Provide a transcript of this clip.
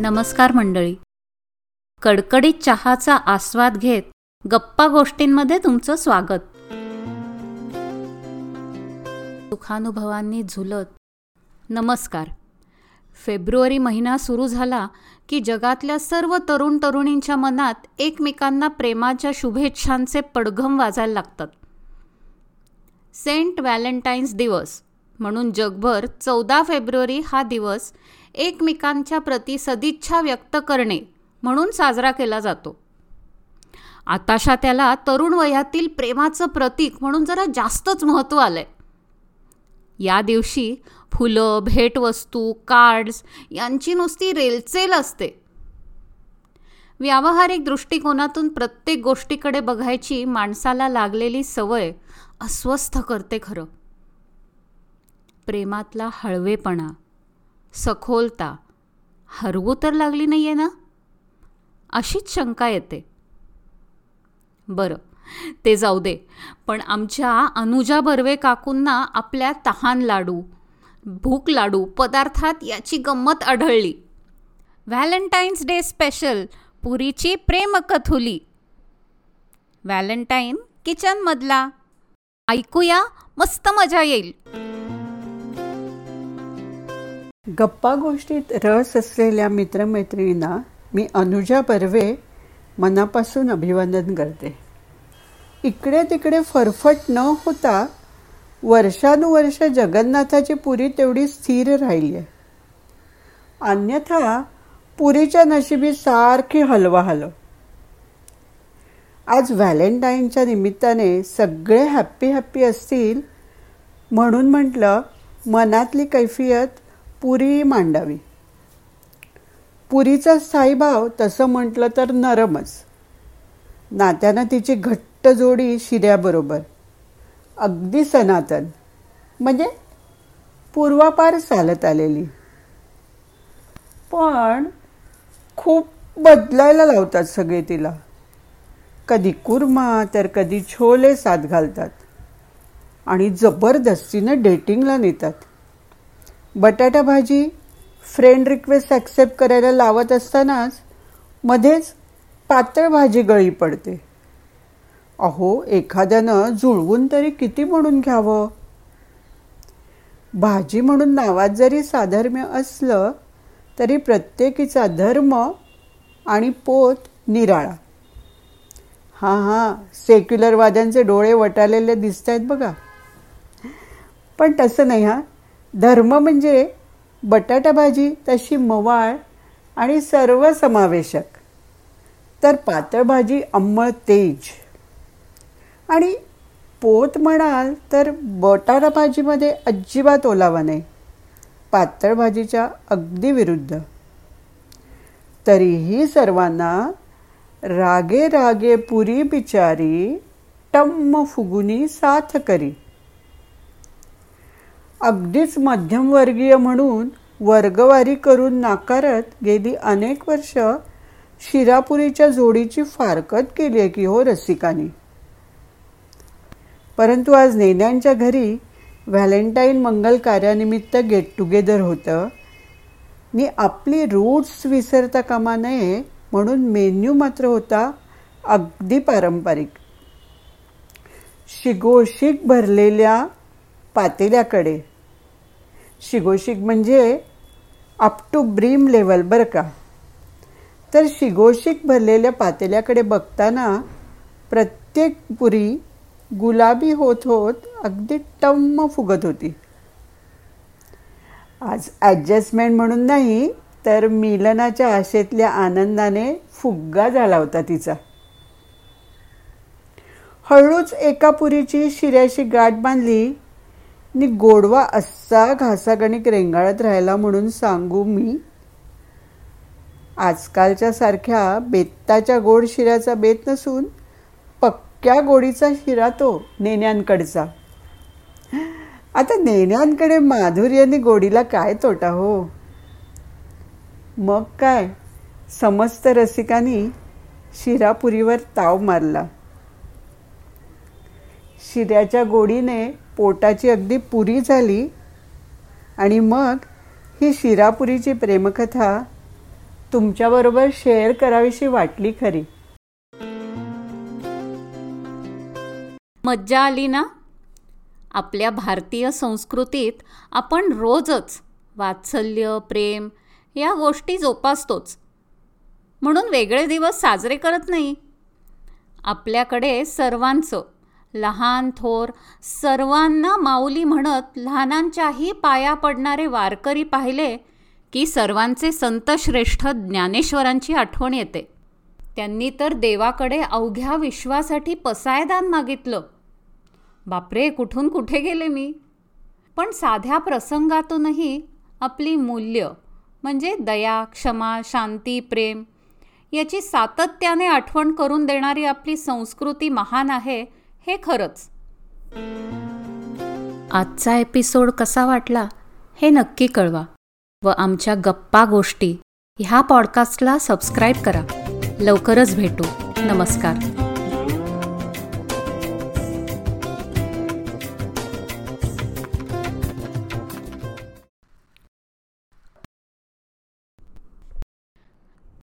नमस्कार मंडळी. कडकडीत चहाचा आस्वाद घेत गप्पा गोष्टींमध्ये तुमचं स्वागत. सुखानुभवांनी झुलत. नमस्कार. फेब्रुवारी महिना सुरू झाला की जगातल्या सर्व तरुण तरुणींच्या मनात एकमेकांना प्रेमाच्या शुभेच्छांचे पडघम वाजायला लागतात. सेंट व्हॅलेंटाईन्स दिवस म्हणून जगभर चौदा फेब्रुवारी हा दिवस एकमेकांच्या प्रती सदिच्छा व्यक्त करणे म्हणून साजरा केला जातो. आताशा त्याला तरुण वयातील प्रेमाचं प्रतीक म्हणून जरा जास्तच महत्त्व आलंय. या दिवशी फुलं भेटवस्तू कार्ड्स यांची नुसती रेलचेल असते. व्यावहारिक दृष्टिकोनातून प्रत्येक गोष्टीकडे बघायची माणसाला लागलेली सवय अस्वस्थ करते खरं. प्रेमातला हळवेपणा सखोलता. हरवू तर लागली नाही आहे ना? अशीच शंका येते. बरं ते जाऊ दे. पण आमच्या अनुजा बर्वे काकूंना आपल्या तहान लाडू भूक लाडू पदार्थात याची गंमत आढळली. व्हॅलेंटाईन्स डे स्पेशल पुरीची प्रेमकथुली. व्हॅलेंटाईन किचनमधला. ऐकूया मस्त मजा येईल. गप्पा गोष्टीत रस असलेल्या मित्रमैत्रिणींना मी अनुजा बर्वे मनापासून अभिवादन करते. इकडे तिकडे फरफट न होता वर्षानुवर्ष जगन्नाथाची पुरी तेवढी स्थिर राहिली आहे. अन्यथा पुरीच्या नशिबी सारखी हलवा हलव आज व्हॅलेंटाईनच्या निमित्ताने सगळे हॅप्पी हॅप्पी असतील म्हणून म्हटलं मनातली कैफियत पुरी मांडावी. पुरीचा स्थायीभाव तसं म्हटलं तर नरमच. नात्यानं तिची घट्ट जोडी शिऱ्याबरोबर. अगदी सनातन. म्हणजे पूर्वापार चालत आलेली. पण खूप बदलायला लावतात सगळे तिला. कधी कुर्मा तर कधी छोले साथ घालतात. आणि जबरदस्तीनं डेटिंगला नेतात. बटाटा भाजी फ्रेंड रिक्वेस्ट ॲक्सेप्ट करायला लावत असतानाच मध्येच पातळ भाजी गळी पडते. अहो एखाद्यानं जुळवून तरी किती म्हणून घ्यावं? भाजी म्हणून नावात जरी साधर्म्य असलं तरी प्रत्येकीचा धर्म आणि पोत निराळा. हां हां सेक्युलरवाद्यांचे डोळे वटालेले दिसत आहेत बघा. पण तसं नाही हां. धर्म म्हणजे बटाटा भाजी तशी मवाळ आणि सर्वसमावेशक तर पातळ भाजी अंमळ तेज. आणि पोत म्हणाल तर बटाटा भाजीमध्ये अजिबात ओलावा नाही. पातळ भाजीच्या अगदी विरुद्ध. तरीही सर्वांना रागे रागे पुरी बिचारी टम्म फुगुनी साथ करी. अगदीच मध्यमवर्गीय म्हणून वर्गवारी करून नाकारत गेली अनेक वर्ष शिरापुरीच्या जोडीची फारकत केली आहे की हो रसिकानी. परंतु आज नेन्यांच्या घरी व्हॅलेंटाईन मंगल कार्यानिमित्त गेट टुगेदर होतं. नि आपली रूट्स विसरता कामा नये म्हणून मेन्यू मात्र होता अगदी पारंपरिक. शिगोशिक भरलेल्या पातेल्याकडे. शिगोशिक म्हणजे अप टू ब्रीम लेवल बरं का? तर शिगोशिक भरलेल्या पातेल्याकडे बघताना प्रत्येक पुरी गुलाबी होत होत अगदी टम्म फुगत होती. आज ॲडजस्टमेंट म्हणून नाही तर मिलनाच्या आशेतल्या आनंदाने फुग्गा झाला होता तिचा. हळूच एका पुरीची शिऱ्याशी गाठ बांधली नि गोडवा असा घासागणिक रेंगाळत राहिला म्हणून सांगू मी. आजकालच्या सारख्या बेत्ताच्या गोड शिऱ्याचा बेत नसून पक्क्या गोडीचा शिरा तो नेण्यांकडचा. आता नेण्यांकडे माधुर्याने गोडीला काय तोटा हो? मग काय? समस्त रसिकांनी शिरापुरीवर ताव मारला. शिऱ्याच्या गोडीने पोटाची अगदी पुरी झाली आणि मग ही शिरापुरीची प्रेमकथा तुमच्याबरोबर शेअर करावीशी वाटली खरी. मज्जा आली ना? आपल्या भारतीय संस्कृतीत आपण रोजच वात्सल्य प्रेम या गोष्टी जोपासतोच. म्हणून वेगळे दिवस साजरे करत नाही. आपल्याकडे सर्वांचं लहान थोर सर्वांना माऊली म्हणत लहानांच्याही पाया पडणारे वारकरी पाहिले की सर्वांचे संतश्रेष्ठ ज्ञानेश्वरांची आठवण येते. त्यांनी तर देवाकडे अवघ्या विश्वासाठी पसायदान मागितलं. बापरे कुठून कुठे गेले मी? पण साध्या प्रसंगातूनही आपली मूल्य म्हणजे दया क्षमा शांती प्रेम याची सातत्याने आठवण करून देणारी आपली संस्कृती महान आहे हे खरंच. आजचा एपिसोड कसा वाटला हे नक्की कळवा व आमच्या गप्पा गोष्टी ह्या पॉडकास्टला सबस्क्राईब करा. लवकरच भेटू. नमस्कार.